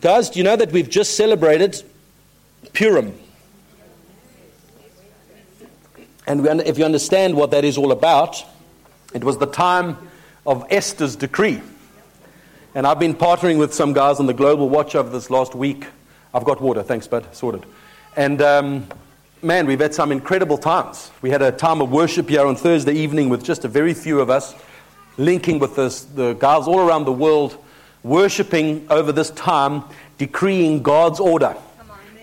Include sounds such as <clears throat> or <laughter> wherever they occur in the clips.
guys, do you know that we've just celebrated Purim? And we, if you understand what that is all about, it was the time of Esther's decree. And I've been partnering with some guys on the Global Watch over this last week. I've got water, thanks, bud, sorted. And um, man, we've had some incredible times. We had a time of worship here on Thursday evening with just a very few of us, linking with this, the guys all around the world, worshiping over this time, decreeing God's order,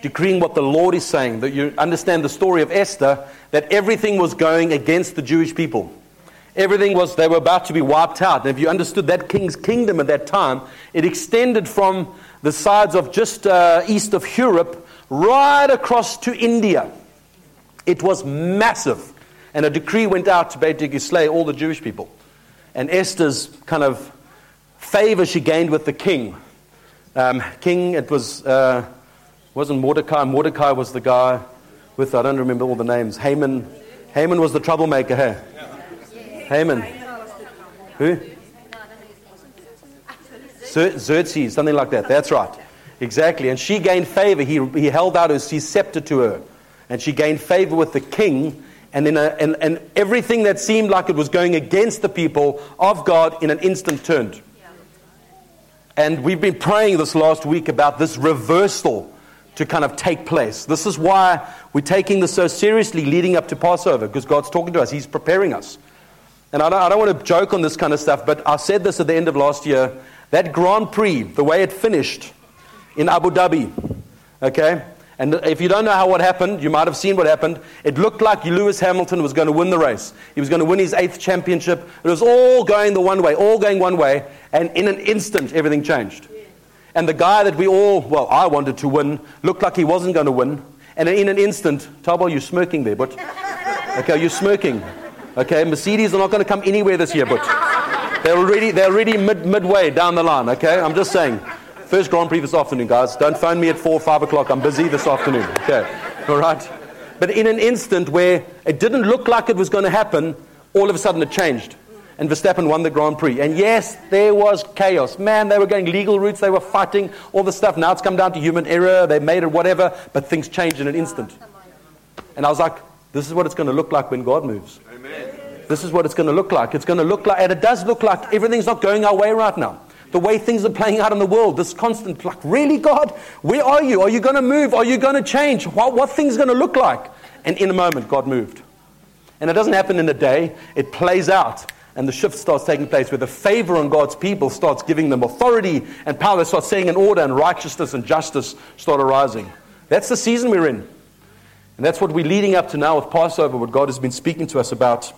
decreeing what the Lord is saying. That you understand the story of Esther, that everything was going against the Jewish people. Everything was, they were about to be wiped out. And if you understood that king's kingdom at that time, it extended from the sides of just uh, east of Europe right across to India. It was massive. And a decree went out to basically slay all the Jewish people. And Esther's kind of favor she gained with the king. Um, king, it was, uh, wasn't Mordecai. Mordecai was the guy with, I don't remember all the names. Haman. Haman was the troublemaker, hey? Haman. Who? Xerxes, something like that. That's right. Exactly. And she gained favor. He, he held out his, his scepter to her. And she gained favor with the king. And, in a, and, and everything that seemed like it was going against the people of God in an instant turned. And we've been praying this last week about this reversal to kind of take place. This is why we're taking this so seriously leading up to Passover, because God's talking to us, He's preparing us. And I don't, I don't want to joke on this kind of stuff, but I said this at the end of last year. That Grand Prix, the way it finished in Abu Dhabi, okay? And if you don't know how what happened, you might have seen what happened. It looked like Lewis Hamilton was going to win the race. He was going to win his eighth championship. It was all going the one way, all going one way. And in an instant, everything changed. And the guy that we all, well, I wanted to win, looked like he wasn't going to win. And in an instant, Tabo, you're smirking there, but okay, you're smirking. Okay, Mercedes are not going to come anywhere this year, but they're already, they're already mid, midway down the line. Okay, I'm just saying. First Grand Prix this afternoon, guys. Don't phone me at 4 5 o'clock. I'm busy this afternoon. Okay, <laughs> all right. But in an instant where it didn't look like it was going to happen, all of a sudden it changed. And Verstappen won the Grand Prix. And yes, there was chaos. Man, they were going legal routes, they were fighting, all the stuff. Now it's come down to human error, they made it whatever, but things changed in an instant. And I was like, this is what it's going to look like when God moves. Amen. This is what it's going to look like. It's going to look like, and it does look like everything's not going our way right now. The way things are playing out in the world, this constant, like, really, God, where are you? Are you going to move? Are you going to change? What, what things going to look like? And in a moment, God moved. And it doesn't happen in a day, it plays out. And the shift starts taking place where the favor on God's people starts giving them authority and power. They start seeing an order and righteousness and justice start arising. That's the season we're in. And that's what we're leading up to now with Passover, what God has been speaking to us about.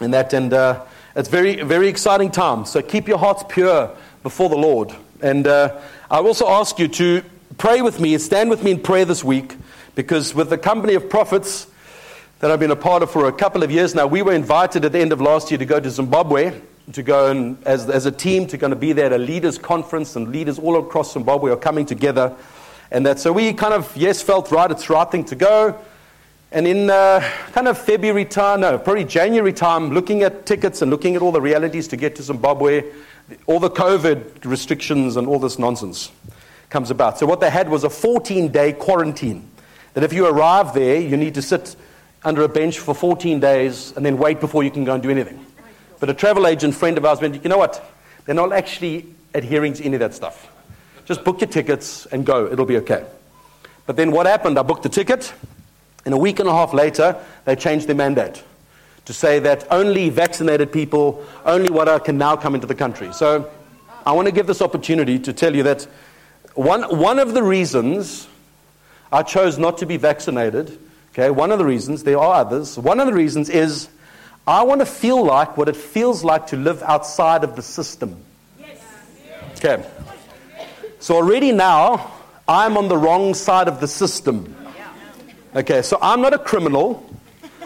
And that, and uh, it's very, very exciting time. So keep your hearts pure before the Lord. And uh, I also ask you to pray with me and stand with me in prayer this week, because with the company of prophets that I've been a part of for a couple of years now, we were invited at the end of last year to go to Zimbabwe to go and as, as a team to going to be there at a leaders conference and leaders all across Zimbabwe are coming together and that, so we kind of, yes, felt right, it's the right thing to go. And in uh, kind of February time, no, probably January time, looking at tickets and looking at all the realities to get to Zimbabwe, all the COVID restrictions and all this nonsense comes about. So what they had was a 14-day quarantine. That if you arrive there, you need to sit under a bench for 14 days and then wait before you can go and do anything. But a travel agent friend of ours went, you know what? They're not actually adhering to any of that stuff. Just book your tickets and go. It'll be okay. But then what happened? I booked the ticket, and a week and a half later, they changed their mandate to say that only vaccinated people, only what can now come into the country. So I want to give this opportunity to tell you that one, one of the reasons I chose not to be vaccinated, okay, one of the reasons, there are others, one of the reasons is I want to feel like what it feels like to live outside of the system. Okay. So already now, I'm on the wrong side of the system. Okay, so I'm not a criminal.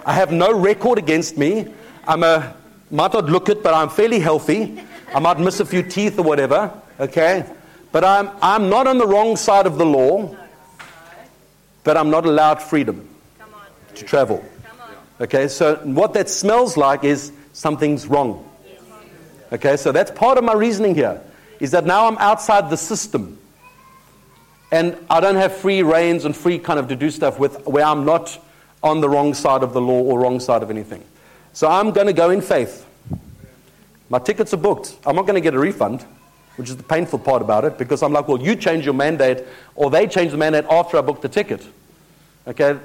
I have no record against me. I'm a, might not look it, but I'm fairly healthy. I might miss a few teeth or whatever. Okay? But I'm, I'm not on the wrong side of the law, but I'm not allowed freedom to travel. Okay, so what that smells like is something's wrong. Okay, so that's part of my reasoning here is that now I'm outside the system. And I don't have free reins and free kind of to do stuff with where I'm not on the wrong side of the law or wrong side of anything. So I'm going to go in faith. My tickets are booked. I'm not going to get a refund, which is the painful part about it, because I'm like, well, you change your mandate, or they change the mandate after I booked the ticket. Okay?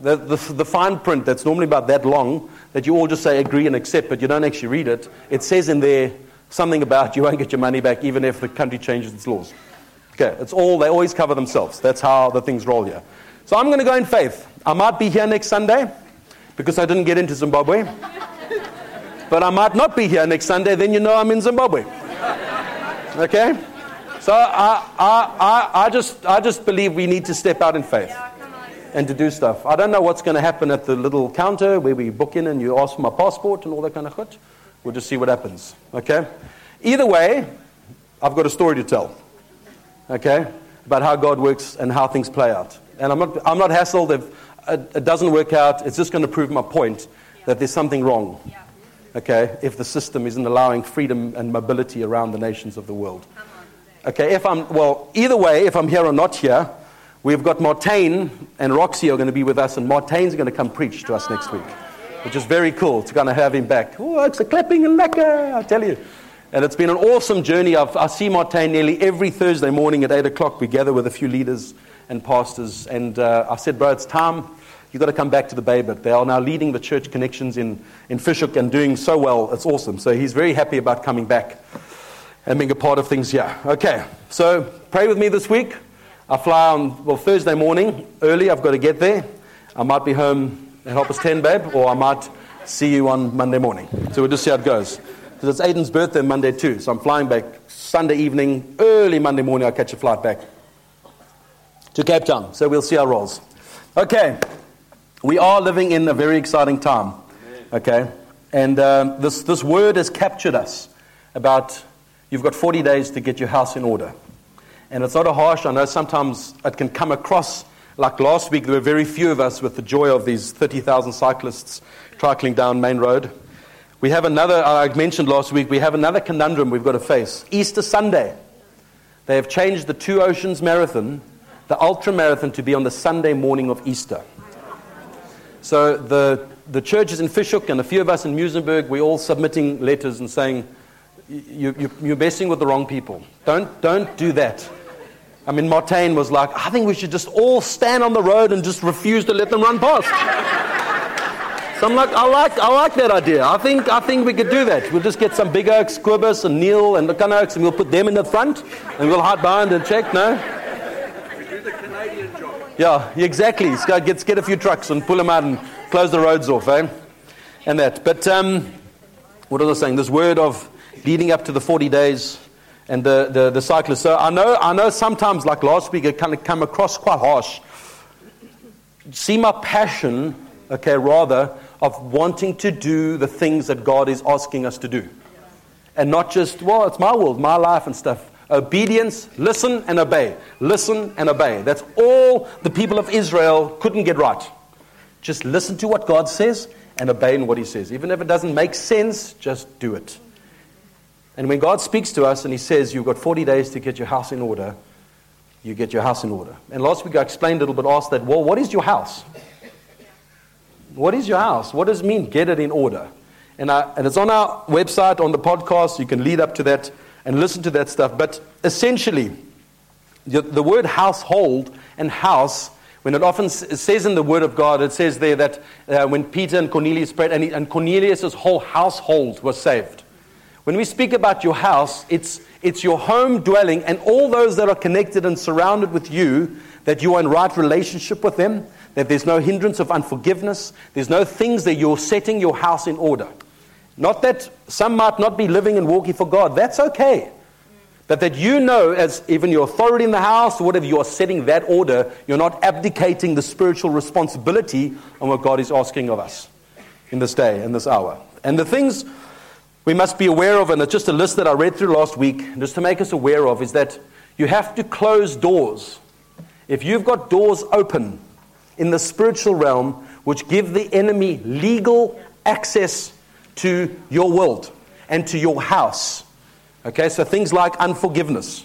The, the, the fine print that's normally about that long, that you all just say agree and accept, but you don't actually read it, it says in there something about you won't get your money back even if the country changes its laws. Okay, it's all, they always cover themselves. That's how the things roll here. So I'm going to go in faith. I might be here next Sunday because I didn't get into Zimbabwe. But I might not be here next Sunday, then you know I'm in Zimbabwe. Okay? So I, I, I, I, just, I just believe we need to step out in faith and to do stuff. I don't know what's going to happen at the little counter where we book in and you ask for my passport and all that kind of shit. We'll just see what happens. Okay? Either way, I've got a story to tell okay, about how God works and how things play out. And I'm not, I'm not hassled if it doesn't work out. It's just going to prove my point that there's something wrong, okay, if the system isn't allowing freedom and mobility around the nations of the world. Okay, if I'm, well, either way, if I'm here or not here, we've got Martijn and Roxy are going to be with us, and Martijn's going to come preach to us next week, which is very cool to kind of have him back. Oh, it's a clapping and lekker, I tell you. And it's been an awesome journey. I've, I see Martijn nearly every Thursday morning at 8 o'clock. We gather with a few leaders and pastors. And uh, I said, bro, it's time. You've got to come back to the Bay. But they are now leading the church connections in, in Fish Hoek and doing so well. It's awesome. So he's very happy about coming back and being a part of things here. Okay, so pray with me this week. I fly on, well, Thursday morning early. I've got to get there. I might be home at half past 10, babe, or I might see you on Monday morning. So we'll just see how it goes because it's Aiden's birthday Monday too. So I'm flying back Sunday evening, early Monday morning. I'll catch a flight back to Cape Town. So we'll see our roles. Okay, we are living in a very exciting time. Okay, and um, this this word has captured us about you've got 40 days to get your house in order. And it's not a harsh. I know sometimes it can come across like last week. There were very few of us with the joy of these 30,000 cyclists trickling down Main Road. We have another, I mentioned last week, we have another conundrum we've got to face. Easter Sunday. They have changed the Two Oceans Marathon, the ultra marathon, to be on the Sunday morning of Easter. So the, the churches in Fish Hoek and a few of us in Muizenberg, we're all submitting letters and saying, you, you, you're messing with the wrong people. Don't, don't do that. I mean, Martijn was like, I think we should just all stand on the road and just refuse to let them run past. So I'm like, I like, I like that idea. I think, I think we could do that. We'll just get some big oaks, Quibus and Neil and the Canucks, and we'll put them in the front, and we'll hide behind and check. No. We do the Canadian job. Yeah, exactly. Get, get a few trucks and pull them out and close the roads off, eh? And that. But um, what was I saying? This word of leading up to the 40 days and the, the, the cyclist. So I know, I know sometimes, like last week, it kind of come across quite harsh. See my passion, okay, rather, of wanting to do the things that God is asking us to do. And not just, well, it's my world, my life and stuff. Obedience, listen and obey. Listen and obey. That's all the people of Israel couldn't get right. Just listen to what God says and obey in what He says. Even if it doesn't make sense, just do it. And when God speaks to us and He says, You've got 40 days to get your house in order, you get your house in order. And last week I explained a little bit, asked that, well, what is your house? What is your house? What does it mean, get it in order? And, I, and it's on our website, on the podcast. You can lead up to that and listen to that stuff. But essentially, the, the word household and house, when it often says in the Word of God, it says there that uh, when Peter and Cornelius prayed, and, and Cornelius' whole household was saved. When we speak about your house, it's, it's your home dwelling and all those that are connected and surrounded with you, that you are in right relationship with them, that there's no hindrance of unforgiveness, there's no things that you're setting your house in order. Not that some might not be living and walking for God, that's okay. But that you know, as even your authority in the house, or whatever, you are setting that order, you're not abdicating the spiritual responsibility on what God is asking of us in this day, in this hour. And the things we must be aware of, and it's just a list that I read through last week, just to make us aware of, is that you have to close doors. If you've got doors open, in the spiritual realm which give the enemy legal access to your world and to your house. Okay, so things like unforgiveness.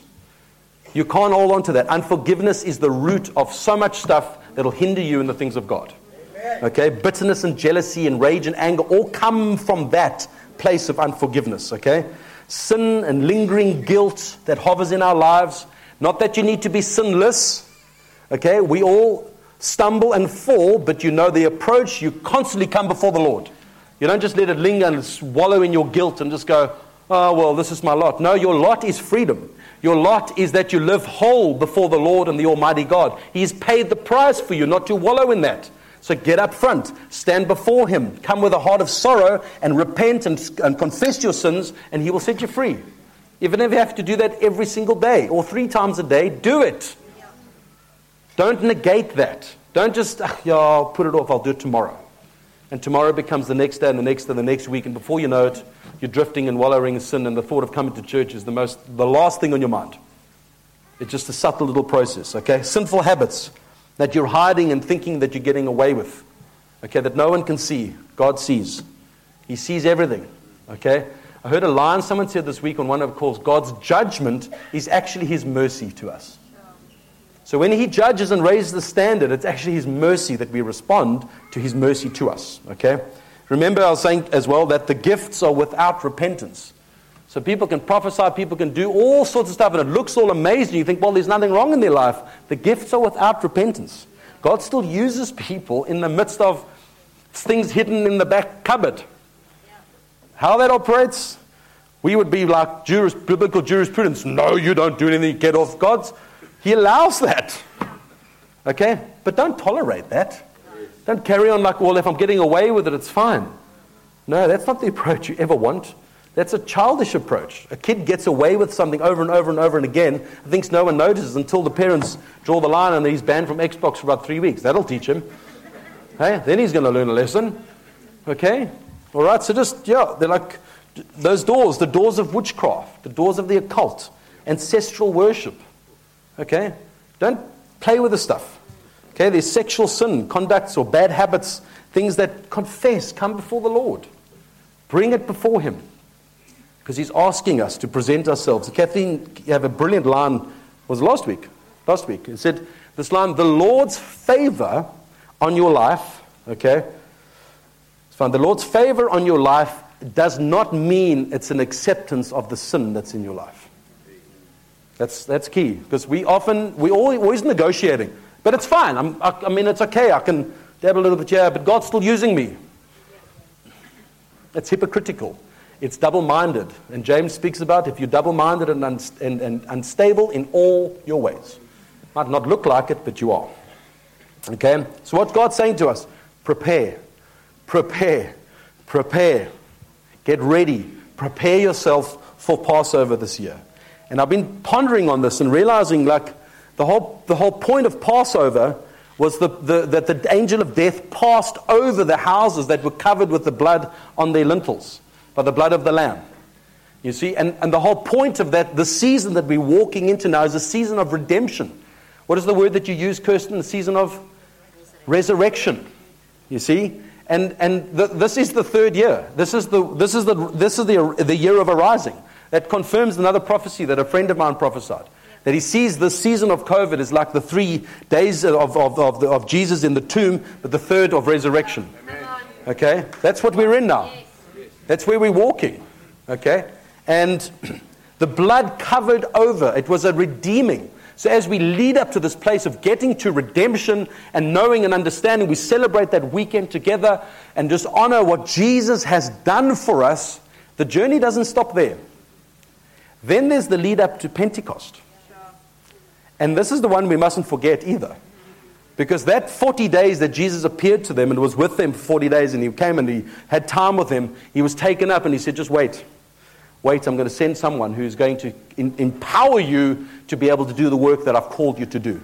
You can't hold on to that. Unforgiveness is the root of so much stuff that'll hinder you in the things of God. Okay? Bitterness and jealousy and rage and anger all come from that place of unforgiveness. Okay? Sin and lingering guilt that hovers in our lives. Not that you need to be sinless. Okay? We all stumble and fall, but you know the approach. You constantly come before the Lord. You don't just let it linger and wallow in your guilt and just go, oh, well, this is my lot. No, your lot is freedom. Your lot is that you live whole before the Lord and the Almighty God. He's paid the price for you not to wallow in that. So get up front, stand before Him, come with a heart of sorrow and repent and, and confess your sins, and He will set you free. Even if you have to do that every single day or three times a day, do it. Don't negate that. Don't just, ah, yeah, I'll put it off, I'll do it tomorrow. And tomorrow becomes the next day and the next day and the next week, and before you know it, you're drifting and wallowing in sin, and the thought of coming to church is the most, the last thing on your mind. It's just a subtle little process, okay? Sinful habits that you're hiding and thinking that you're getting away with, okay? That no one can see. God sees. He sees everything, okay? I heard a line someone said this week on one of the calls God's judgment is actually His mercy to us. So when He judges and raises the standard, it's actually His mercy that we respond to His mercy to us, okay? Remember, I was saying as well that the gifts are without repentance. So people can prophesy, people can do all sorts of stuff, and it looks all amazing. You think, well, there's nothing wrong in their life. The gifts are without repentance. God still uses people in the midst of things hidden in the back cupboard. How that operates, we would be like biblical jurisprudence. No, you don't do anything, get off. God's, He allows that. Okay? But don't tolerate that. Don't carry on like, well, if I'm getting away with it, it's fine. No, that's not the approach you ever want. That's a childish approach. A kid gets away with something over and over and over and again, thinks no one notices until the parents draw the line and he's banned from Xbox for about three weeks. That'll teach him. Hey, then he's going to learn a lesson. Okay? All right, so just, yeah, they're like those doors, the doors of witchcraft, the doors of the occult, ancestral worship. Okay? Don't play with the stuff. Okay, there's sexual sin, conducts or bad habits, things that confess, come before the Lord. Bring it before Him. Because He's asking us to present ourselves. Kathleen, you have a brilliant line, was last week. Last week. It said this line, the Lord's favor on your life, okay? It's fine. The Lord's favor on your life does not mean it's an acceptance of the sin that's in your life. That's, that's key. Because we often, we're always negotiating. But it's fine. I, I mean, it's okay. I can dabble a little bit here, but God's still using me. It's hypocritical. It's double minded. And James speaks about if you're double minded and, un- and, and unstable in all your ways. Might not look like it, but you are. Okay? So, what's God saying to us? Prepare, prepare, prepare. Get ready. Prepare yourself for Passover this year. And I've been pondering on this and realizing, like, the whole, the whole point of Passover was the, the, that the angel of death passed over the houses that were covered with the blood on their lintels, by the blood of the Lamb. You see, and, and the whole point of that, the season that we're walking into now, is a season of redemption. What is the word that you use, Kirsten? The season of resurrection. You see? And, and the, this is the third year. This is, the, this is, the, this is the, the year of arising. That confirms another prophecy that a friend of mine prophesied that he sees this season of COVID is like the three days of, of, of, the, of Jesus in the tomb, but the third of resurrection. Okay? That's what we're in now. That's where we're walking. Okay? And the blood covered over, it was a redeeming. So, as we lead up to this place of getting to redemption and knowing and understanding, we celebrate that weekend together and just honor what Jesus has done for us. The journey doesn't stop there. Then there's the lead up to Pentecost. And this is the one we mustn't forget either. Because that 40 days that Jesus appeared to them and was with them for 40 days, and he came and he had time with them, he was taken up and he said, Just wait. Wait, I'm going to send someone who's going to in- empower you to be able to do the work that I've called you to do.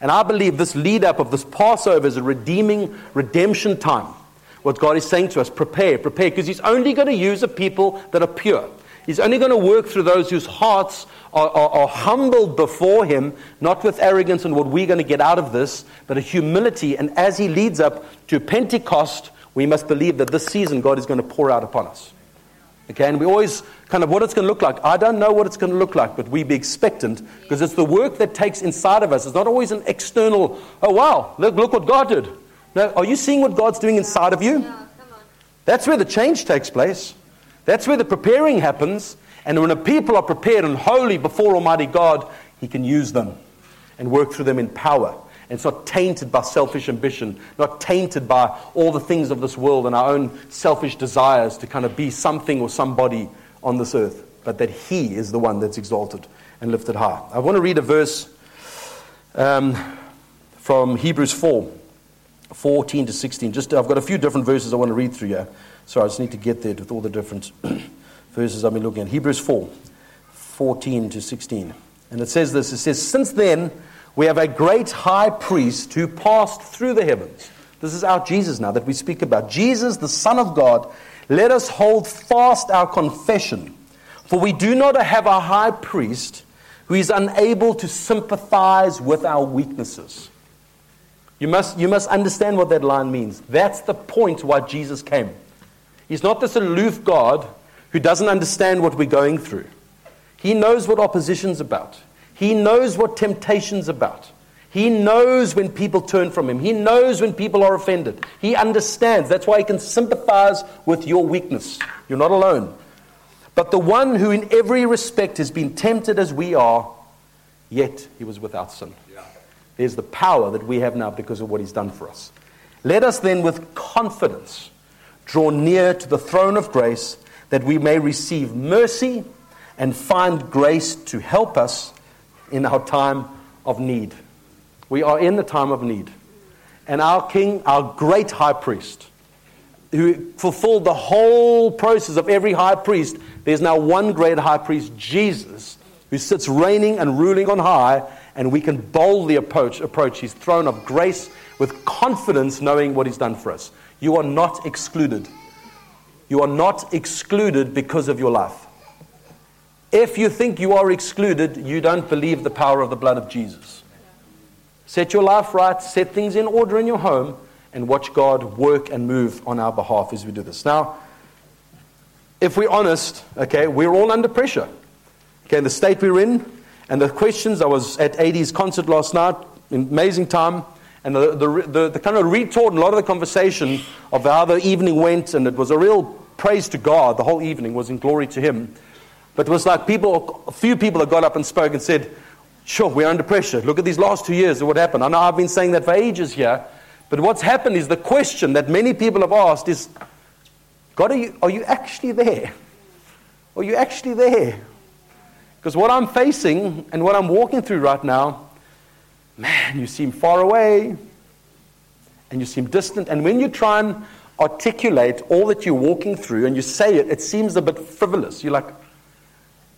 And I believe this lead up of this Passover is a redeeming redemption time. What God is saying to us, prepare, prepare, because He's only going to use a people that are pure. He's only going to work through those whose hearts are, are, are, humbled before Him, not with arrogance and what we're going to get out of this, but a humility. And as He leads up to Pentecost, we must believe that this season God is going to pour out upon us. Okay, and we always kind of what it's going to look like. I don't know what it's going to look like, but we be expectant because it's the work that takes inside of us. It's not always an external, oh wow, look, look what God did. No, are you seeing what God's doing inside of you? That's where the change takes place. That's where the preparing happens. And when the people are prepared and holy before Almighty God, He can use them and work through them in power. And it's not tainted by selfish ambition, not tainted by all the things of this world and our own selfish desires to kind of be something or somebody on this earth, but that He is the one that's exalted and lifted high. I want to read a verse um, from Hebrews 4 14 to 16. Just, I've got a few different verses I want to read through here. So I just need to get there with all the different <clears throat> verses I've been looking at. Hebrews 4 14 to 16. And it says this it says, Since then, we have a great high priest who passed through the heavens. This is our Jesus now that we speak about. Jesus, the Son of God, let us hold fast our confession. For we do not have a high priest who is unable to sympathize with our weaknesses. You must, you must understand what that line means. That's the point why Jesus came. He's not this aloof God who doesn't understand what we're going through. He knows what opposition's about. He knows what temptation's about. He knows when people turn from him. He knows when people are offended. He understands. That's why he can sympathize with your weakness. You're not alone. But the one who, in every respect, has been tempted as we are, yet he was without sin. There's the power that we have now because of what he's done for us. Let us then, with confidence, draw near to the throne of grace that we may receive mercy and find grace to help us in our time of need. We are in the time of need. And our King, our great high priest, who fulfilled the whole process of every high priest, there's now one great high priest, Jesus, who sits reigning and ruling on high, and we can boldly approach, approach his throne of grace with confidence, knowing what he's done for us. You are not excluded. You are not excluded because of your life. If you think you are excluded, you don't believe the power of the blood of Jesus. Set your life right, set things in order in your home, and watch God work and move on our behalf as we do this. Now, if we're honest, okay, we're all under pressure. Okay, the state we're in, and the questions, I was at AD's concert last night, amazing time, and the, the, the, the kind of retort and a lot of the conversation of how the evening went, and it was a real praise to God, the whole evening was in glory to Him. But it was like people, a few people that got up and spoke and said, Sure, we're under pressure. Look at these last two years of what happened. I know I've been saying that for ages here. But what's happened is the question that many people have asked is God, are you, are you actually there? Are you actually there? Because what I'm facing and what I'm walking through right now, man, you seem far away and you seem distant. And when you try and articulate all that you're walking through and you say it, it seems a bit frivolous. You're like,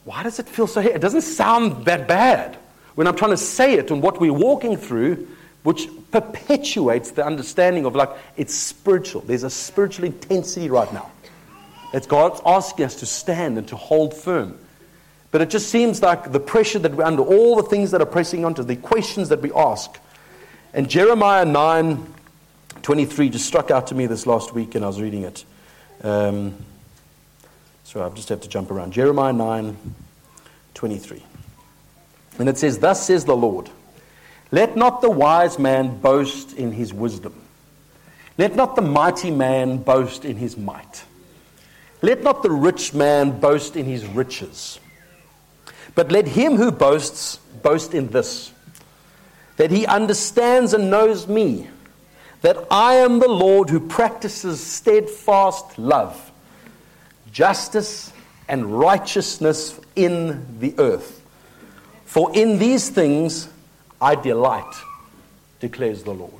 why does it feel so heavy? It doesn't sound that bad when I'm trying to say it and what we're walking through, which perpetuates the understanding of like it's spiritual. There's a spiritual intensity right now. It's God's asking us to stand and to hold firm. But it just seems like the pressure that we're under, all the things that are pressing onto, the questions that we ask. And Jeremiah 9 23 just struck out to me this last week, and I was reading it. Um, so I just have to jump around. Jeremiah 9 23. And it says, Thus says the Lord, let not the wise man boast in his wisdom. Let not the mighty man boast in his might. Let not the rich man boast in his riches. But let him who boasts boast in this that he understands and knows me, that I am the Lord who practices steadfast love justice, and righteousness in the earth. For in these things I delight, declares the Lord.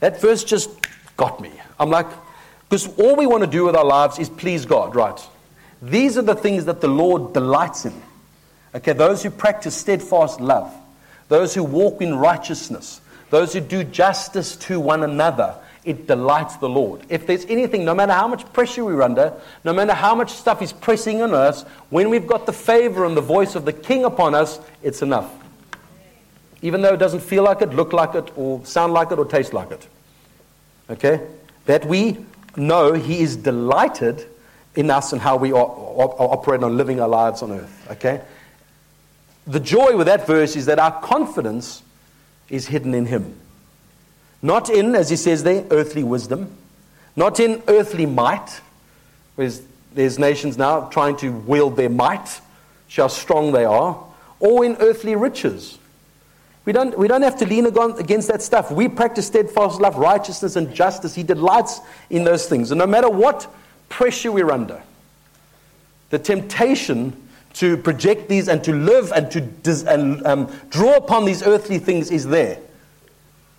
That verse just got me. I'm like, because all we want to do with our lives is please God, right? These are the things that the Lord delights in. Okay, those who practice steadfast love, those who walk in righteousness, those who do justice to one another, it delights the Lord. If there's anything, no matter how much pressure we're under, no matter how much stuff is pressing on us, when we've got the favor and the voice of the King upon us, it's enough. Even though it doesn't feel like it, look like it, or sound like it, or taste like it. Okay? That we know He is delighted in us and how we are, operating on living our lives on earth. Okay? The joy with that verse is that our confidence is hidden in Him. Not in, as he says there, earthly wisdom, not in earthly might, whereas there's nations now trying to wield their might, show how strong they are, or in earthly riches. We don't, we don't have to lean against that stuff. We practice steadfast love, righteousness, and justice. He delights in those things. And no matter what pressure we're under, the temptation to project these and to live and to dis- and, um, draw upon these earthly things is there.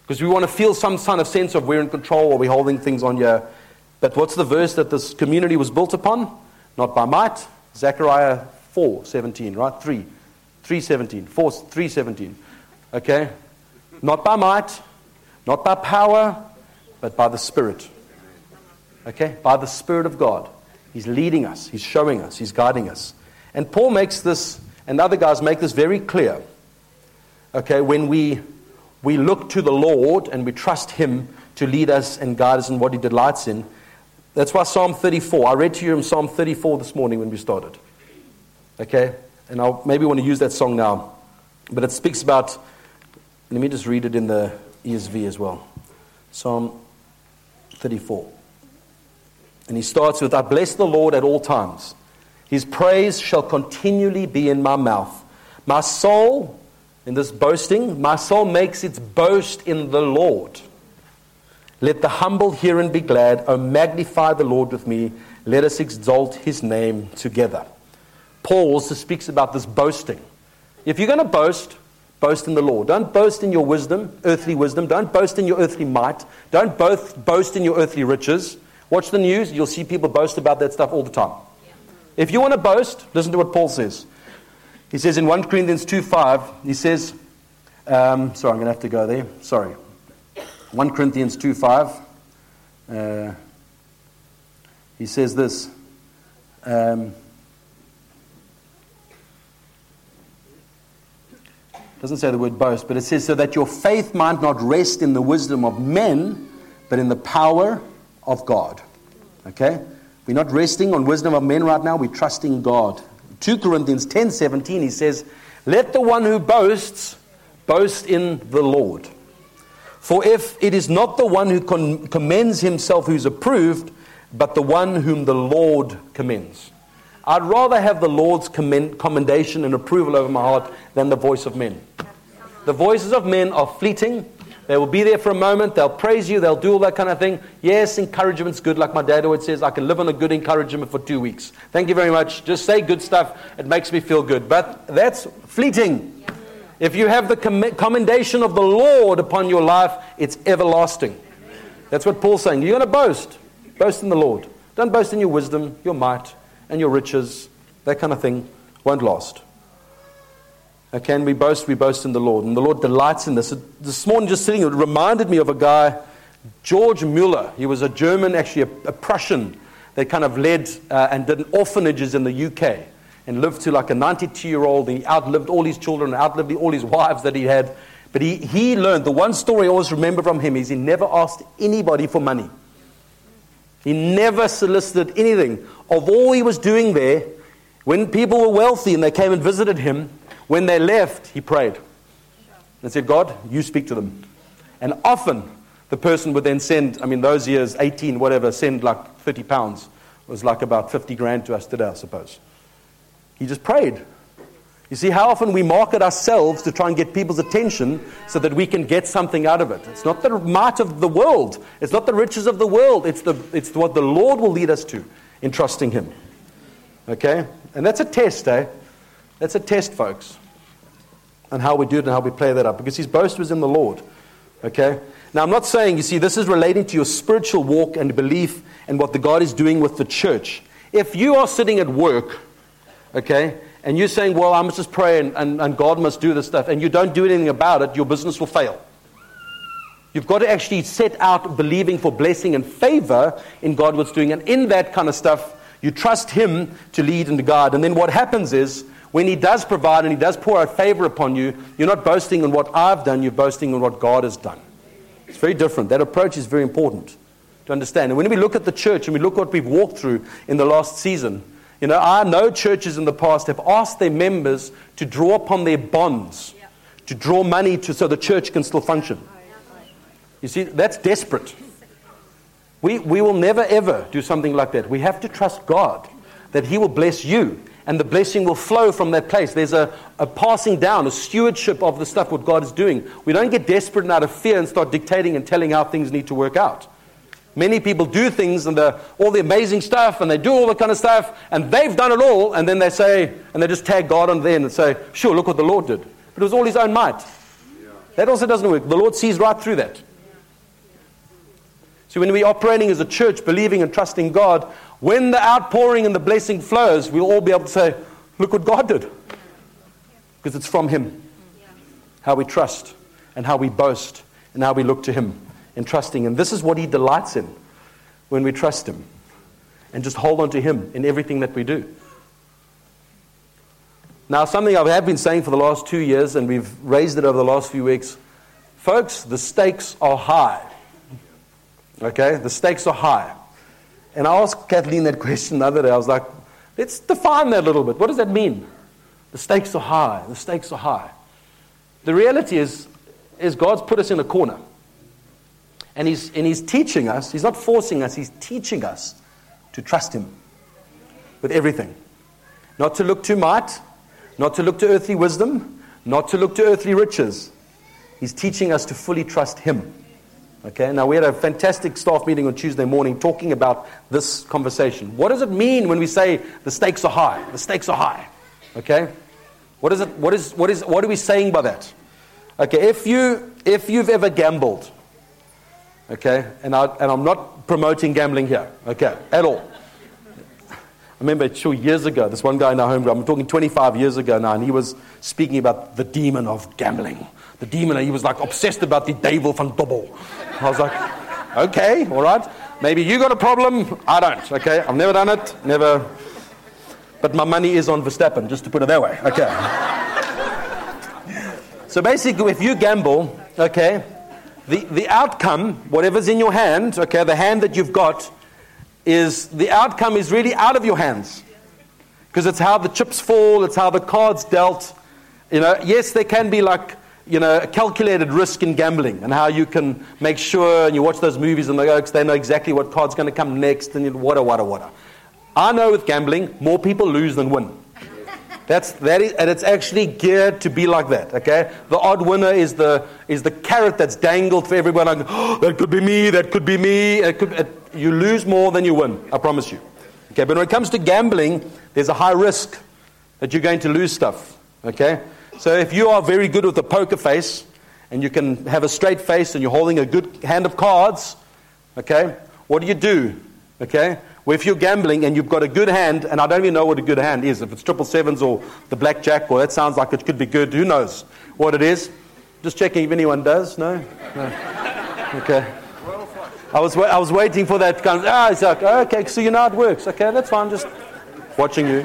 Because we want to feel some kind of sense of we're in control or we're holding things on here. But what's the verse that this community was built upon? Not by might. Zechariah 4 17, right? 3. 317. 4, 317. Okay? Not by might, not by power, but by the Spirit. Okay? By the Spirit of God. He's leading us, He's showing us, He's guiding us. And Paul makes this, and other guys make this very clear. Okay? When we, we look to the Lord and we trust Him to lead us and guide us in what He delights in, that's why Psalm 34, I read to you in Psalm 34 this morning when we started. Okay? And I maybe want to use that song now. But it speaks about, let me just read it in the ESV as well. Psalm 34. And he starts with, I bless the Lord at all times. His praise shall continually be in my mouth. My soul, in this boasting, my soul makes its boast in the Lord. Let the humble hear and be glad. Oh, magnify the Lord with me. Let us exalt his name together. Paul also speaks about this boasting. If you're going to boast, boast in the Lord. Don't boast in your wisdom, earthly wisdom. Don't boast in your earthly might. Don't both boast in your earthly riches. Watch the news. You'll see people boast about that stuff all the time. If you want to boast, listen to what Paul says. He says in 1 Corinthians 2 5, he says, um, sorry, I'm going to have to go there. Sorry. 1 Corinthians 2 5. Uh, he says this. Um, doesn't say the word boast, but it says, so that your faith might not rest in the wisdom of men, but in the power of God. Okay? We're not resting on wisdom of men right now, we're trusting God. 2 Corinthians 10 17, he says, Let the one who boasts boast in the Lord. For if it is not the one who commends himself who's approved, but the one whom the Lord commends. I'd rather have the Lord's commend- commendation and approval over my heart than the voice of men. The voices of men are fleeting. They will be there for a moment. They'll praise you. They'll do all that kind of thing. Yes, encouragement's good. Like my dad always says, I can live on a good encouragement for two weeks. Thank you very much. Just say good stuff. It makes me feel good. But that's fleeting. If you have the commendation of the Lord upon your life, it's everlasting. That's what Paul's saying. You're going to boast. Boast in the Lord. Don't boast in your wisdom, your might, and your riches. That kind of thing won't last. Okay, and we boast, we boast in the Lord. And the Lord delights in this. This morning, just sitting, it reminded me of a guy, George Mueller. He was a German, actually a, a Prussian. that kind of led uh, and did orphanages in the UK and lived to like a 92 year old. He outlived all his children, outlived all his wives that he had. But he, he learned the one story I always remember from him is he never asked anybody for money. He never solicited anything. Of all he was doing there, when people were wealthy and they came and visited him, when they left, he prayed and said, God, you speak to them. And often the person would then send, I mean, those years, 18, whatever, send like 30 pounds. It was like about 50 grand to us today, I suppose. He just prayed. You see how often we market ourselves to try and get people's attention so that we can get something out of it. It's not the might of the world, it's not the riches of the world, it's, the, it's what the Lord will lead us to in trusting Him. Okay? And that's a test, eh? That's a test, folks, on how we do it and how we play that up because His boast was in the Lord. Okay? Now, I'm not saying, you see, this is relating to your spiritual walk and belief and what the God is doing with the church. If you are sitting at work, okay? And you're saying, well, I must just pray and, and, and God must do this stuff, and you don't do anything about it, your business will fail. You've got to actually set out believing for blessing and favor in God what's doing. And in that kind of stuff, you trust Him to lead and to guide. And then what happens is, when He does provide and He does pour out favor upon you, you're not boasting on what I've done, you're boasting on what God has done. It's very different. That approach is very important. to understand. And when we look at the church and we look what we've walked through in the last season, you know, I know churches in the past have asked their members to draw upon their bonds, to draw money to, so the church can still function. You see, that's desperate. We, we will never ever do something like that. We have to trust God that He will bless you and the blessing will flow from that place. There's a, a passing down, a stewardship of the stuff what God is doing. We don't get desperate and out of fear and start dictating and telling how things need to work out. Many people do things and the, all the amazing stuff and they do all the kind of stuff and they've done it all and then they say, and they just tag God on there and say, sure, look what the Lord did. But it was all his own might. That also doesn't work. The Lord sees right through that. So when we're operating as a church, believing and trusting God, when the outpouring and the blessing flows, we'll all be able to say, look what God did. Because it's from Him. How we trust and how we boast and how we look to Him and trusting. And this is what He delights in when we trust Him and just hold on to Him in everything that we do. Now, something I have been saying for the last two years, and we've raised it over the last few weeks. Folks, the stakes are high. Okay? The stakes are high. And I asked Kathleen that question the other day. I was like, let's define that a little bit. What does that mean? The stakes are high. The stakes are high. The reality is, is God's put us in a corner. And he's, and he's teaching us, He's not forcing us, He's teaching us to trust Him with everything. Not to look to might, not to look to earthly wisdom, not to look to earthly riches. He's teaching us to fully trust Him. Okay, now we had a fantastic staff meeting on Tuesday morning talking about this conversation. What does it mean when we say the stakes are high? The stakes are high. Okay? What is it what is what is what are we saying by that? Okay, if you if you've ever gambled, Okay? And, I, and I'm not promoting gambling here, okay, at all. I remember sure years ago, this one guy in our home group, I'm talking 25 years ago now, and he was speaking about the demon of gambling. The demon, and he was like obsessed about the devil van Dobbel. I was like, okay, all right. Maybe you got a problem, I don't, okay? I've never done it, never. But my money is on Verstappen, just to put it that way, okay? so basically, if you gamble, okay, the, the outcome, whatever's in your hand, okay, the hand that you've got, is the outcome is really out of your hands. Because it's how the chips fall, it's how the cards dealt. You know, yes, there can be like, you know, a calculated risk in gambling and how you can make sure and you watch those movies and they, go, they know exactly what card's going to come next and you, whatever, whatever, whatever. I know with gambling, more people lose than win. <laughs> That's, that is, and it's actually geared to be like that, okay? The odd winner is the, is the carrot that's dangled for everyone. Like, oh, that could be me, that could be me. It could, it, you lose more than you win, I promise you. Okay, but when it comes to gambling, there's a high risk that you're going to lose stuff, okay? So if you are very good with a poker face, and you can have a straight face, and you're holding a good hand of cards, okay? What do you do, okay? Well, if you're gambling and you've got a good hand, and I don't even know what a good hand is, if it's triple sevens or the blackjack, or that sounds like it could be good, who knows what it is? Just checking if anyone does. No? no. Okay. I was, I was waiting for that kind of, ah, it's like, okay, so you know it works. Okay, that's fine, just watching you.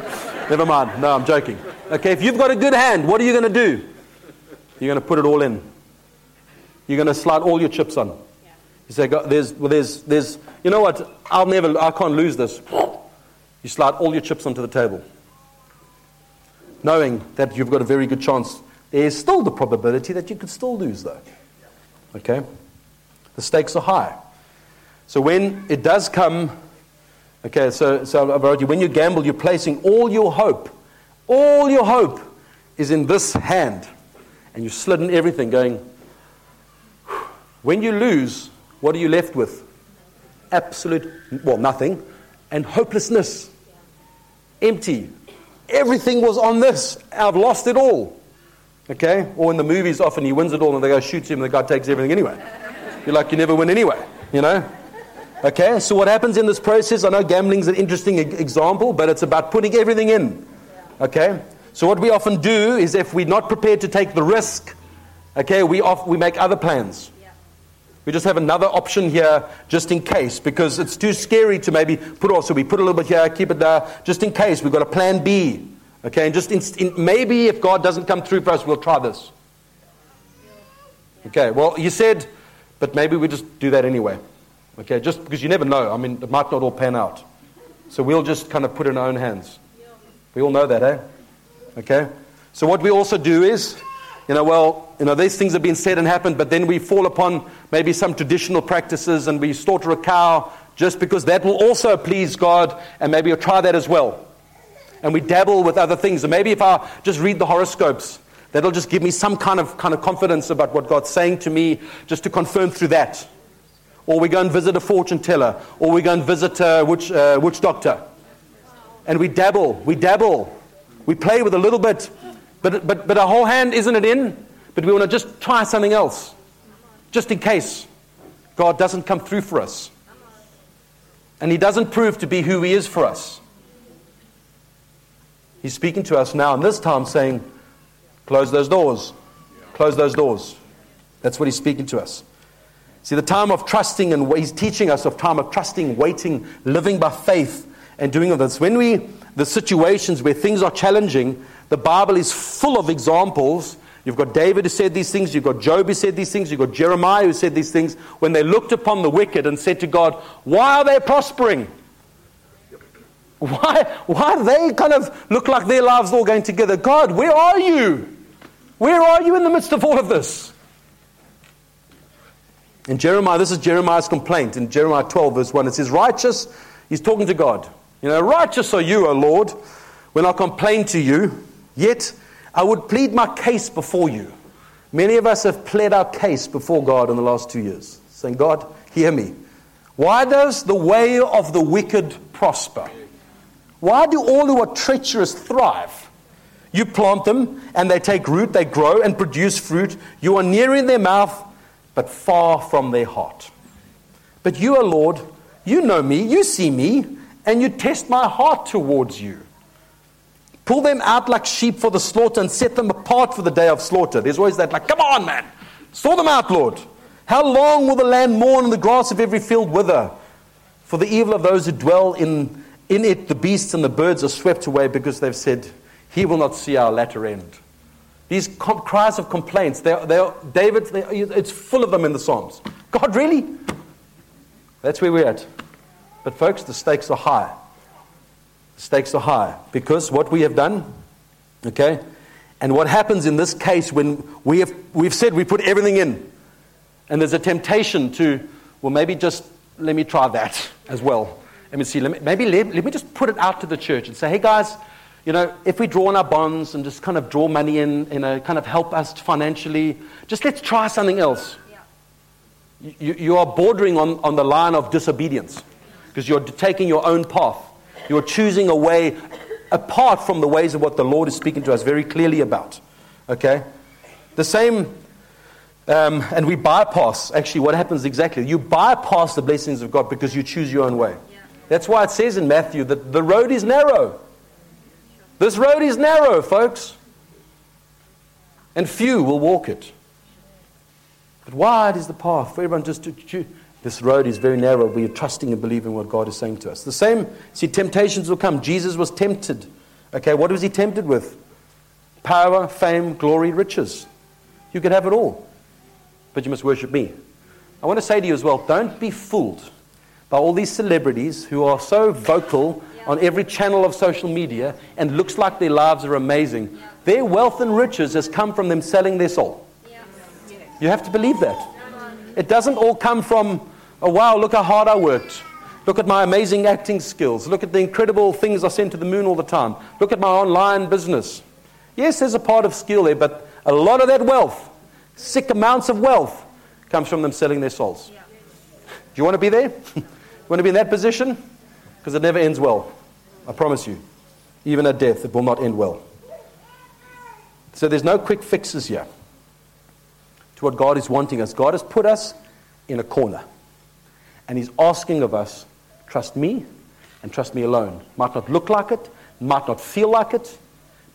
Never mind. No, I'm joking. Okay, if you've got a good hand, what are you going to do? You're going to put it all in. You're going to slide all your chips on. You say, there's, well, there's, there's, you know what? I'll never, I can't lose this. You slide all your chips onto the table. Knowing that you've got a very good chance. There's still the probability that you could still lose, though. Okay? The stakes are high. So when it does come, okay, so, so I wrote you, when you gamble, you're placing all your hope, all your hope is in this hand. And you've slid in everything, going, when you lose, what are you left with? Absolute, well, nothing, and hopelessness. Empty. Everything was on this. I've lost it all. Okay? Or in the movies, often he wins it all and they go shoot him and the guy takes everything anyway. You're like, you never win anyway, you know? Okay? So what happens in this process? I know gambling's an interesting example, but it's about putting everything in. Okay? So what we often do is if we're not prepared to take the risk, okay, we, off, we make other plans. We just have another option here just in case because it's too scary to maybe put off. So we put a little bit here, keep it there, just in case. We've got a plan B. Okay, and just in, in, maybe if God doesn't come through for us, we'll try this. Okay, well, you said, but maybe we just do that anyway. Okay, just because you never know. I mean, it might not all pan out. So we'll just kind of put it in our own hands. We all know that, eh? Okay? So what we also do is, you know, well, you know, these things have been said and happened, but then we fall upon maybe some traditional practices and we slaughter a cow just because that will also please God, and maybe you'll try that as well. And we dabble with other things. And maybe if I just read the horoscopes, that'll just give me some kind of, kind of confidence about what God's saying to me, just to confirm through that. Or we go and visit a fortune teller, or we go and visit a witch, uh, witch doctor. And we dabble, we dabble, we play with a little bit, but, but, but our whole hand isn't it in? But we want to just try something else, just in case God doesn't come through for us. And He doesn't prove to be who He is for us. He's speaking to us now, and this time saying, Close those doors. Close those doors. That's what He's speaking to us. See, the time of trusting, and He's teaching us of time of trusting, waiting, living by faith, and doing all this. When we, the situations where things are challenging, the Bible is full of examples. You've got David who said these things, you've got Job who said these things, you've got Jeremiah who said these things, when they looked upon the wicked and said to God, Why are they prospering? Why, why do they kind of look like their lives all going together? God, where are you? Where are you in the midst of all of this? In Jeremiah, this is Jeremiah's complaint. In Jeremiah 12, verse 1, it says, Righteous, he's talking to God. You know, righteous are you, O Lord, when I complain to you, yet I would plead my case before you. Many of us have pled our case before God in the last two years, saying, God, hear me. Why does the way of the wicked prosper? Why do all who are treacherous thrive? You plant them and they take root, they grow and produce fruit. You are near in their mouth, but far from their heart. But you, O Lord, you know me, you see me, and you test my heart towards you. Pull them out like sheep for the slaughter and set them apart for the day of slaughter. There's always that, like, come on, man, sort them out, Lord. How long will the land mourn and the grass of every field wither? For the evil of those who dwell in in it, the beasts and the birds are swept away because they've said, He will not see our latter end. These com- cries of complaints, they're, they're, David, they're, it's full of them in the Psalms. God, really? That's where we're at. But, folks, the stakes are high. The stakes are high because what we have done, okay, and what happens in this case when we have, we've said we put everything in, and there's a temptation to, well, maybe just let me try that as well. Let me see. Let me, maybe let, let me just put it out to the church and say, hey guys, you know, if we draw on our bonds and just kind of draw money in, you know, kind of help us financially, just let's try something else. You, you are bordering on, on the line of disobedience because you're taking your own path. You're choosing a way apart from the ways of what the Lord is speaking to us very clearly about. Okay? The same, um, and we bypass, actually, what happens exactly? You bypass the blessings of God because you choose your own way. That's why it says in Matthew that the road is narrow. This road is narrow, folks. And few will walk it. But wide is the path for everyone just to choose. This road is very narrow. We are trusting and believing what God is saying to us. The same, see, temptations will come. Jesus was tempted. Okay, what was he tempted with? Power, fame, glory, riches. You can have it all, but you must worship me. I want to say to you as well don't be fooled by all these celebrities who are so vocal on every channel of social media and looks like their lives are amazing. Their wealth and riches has come from them selling their soul. You have to believe that. It doesn't all come from, oh wow, look how hard I worked. Look at my amazing acting skills. Look at the incredible things I send to the moon all the time. Look at my online business. Yes, there's a part of skill there, but a lot of that wealth, sick amounts of wealth, comes from them selling their souls. Do you want to be there? <laughs> want to be in that position? Because it never ends well. I promise you. Even at death, it will not end well. So there's no quick fixes here to what God is wanting us. God has put us in a corner. And He's asking of us, trust me and trust me alone. Might not look like it, might not feel like it,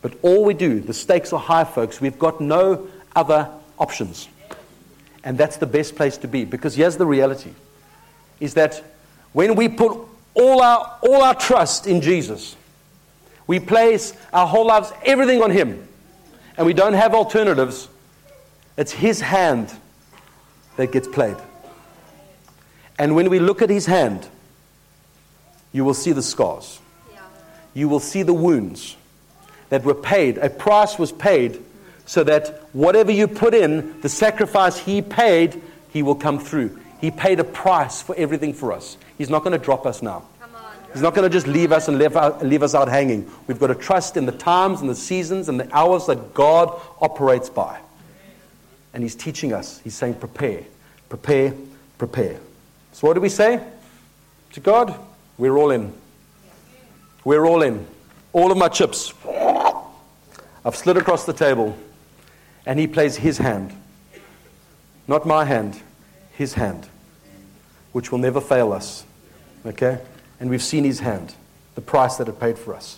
but all we do, the stakes are high, folks. We've got no other options. And that's the best place to be. Because here's the reality is that when we put all our, all our trust in Jesus, we place our whole lives, everything on Him, and we don't have alternatives, it's His hand that gets played. And when we look at his hand, you will see the scars. You will see the wounds that were paid. A price was paid so that whatever you put in, the sacrifice he paid, he will come through. He paid a price for everything for us. He's not going to drop us now. He's not going to just leave us and leave, out, leave us out hanging. We've got to trust in the times and the seasons and the hours that God operates by. And He's teaching us. He's saying, prepare, prepare, prepare. So, what do we say to God? We're all in. We're all in. All of my chips. I've slid across the table, and He plays His hand. Not my hand, His hand, which will never fail us. Okay? And we've seen His hand, the price that it paid for us.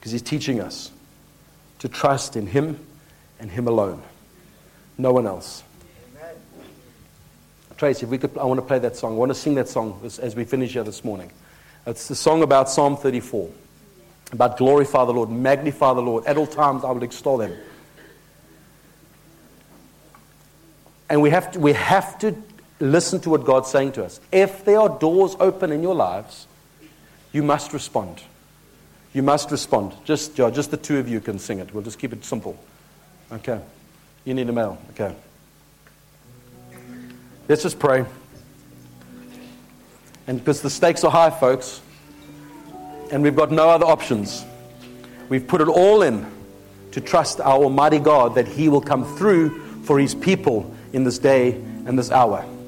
Because He's teaching us to trust in Him and Him alone. No one else. Tracy, if we could, I want to play that song. I want to sing that song as, as we finish here this morning. It's the song about Psalm 34, about glorify the Lord, magnify the Lord. At all times I will extol Him. And we have to, we have to listen to what God's saying to us. If there are doors open in your lives, you must respond. You must respond. Just, just the two of you can sing it. We'll just keep it simple. Okay. You need a mail. Okay. Let's just pray. And because the stakes are high, folks, and we've got no other options, we've put it all in to trust our Almighty God that He will come through for His people in this day and this hour.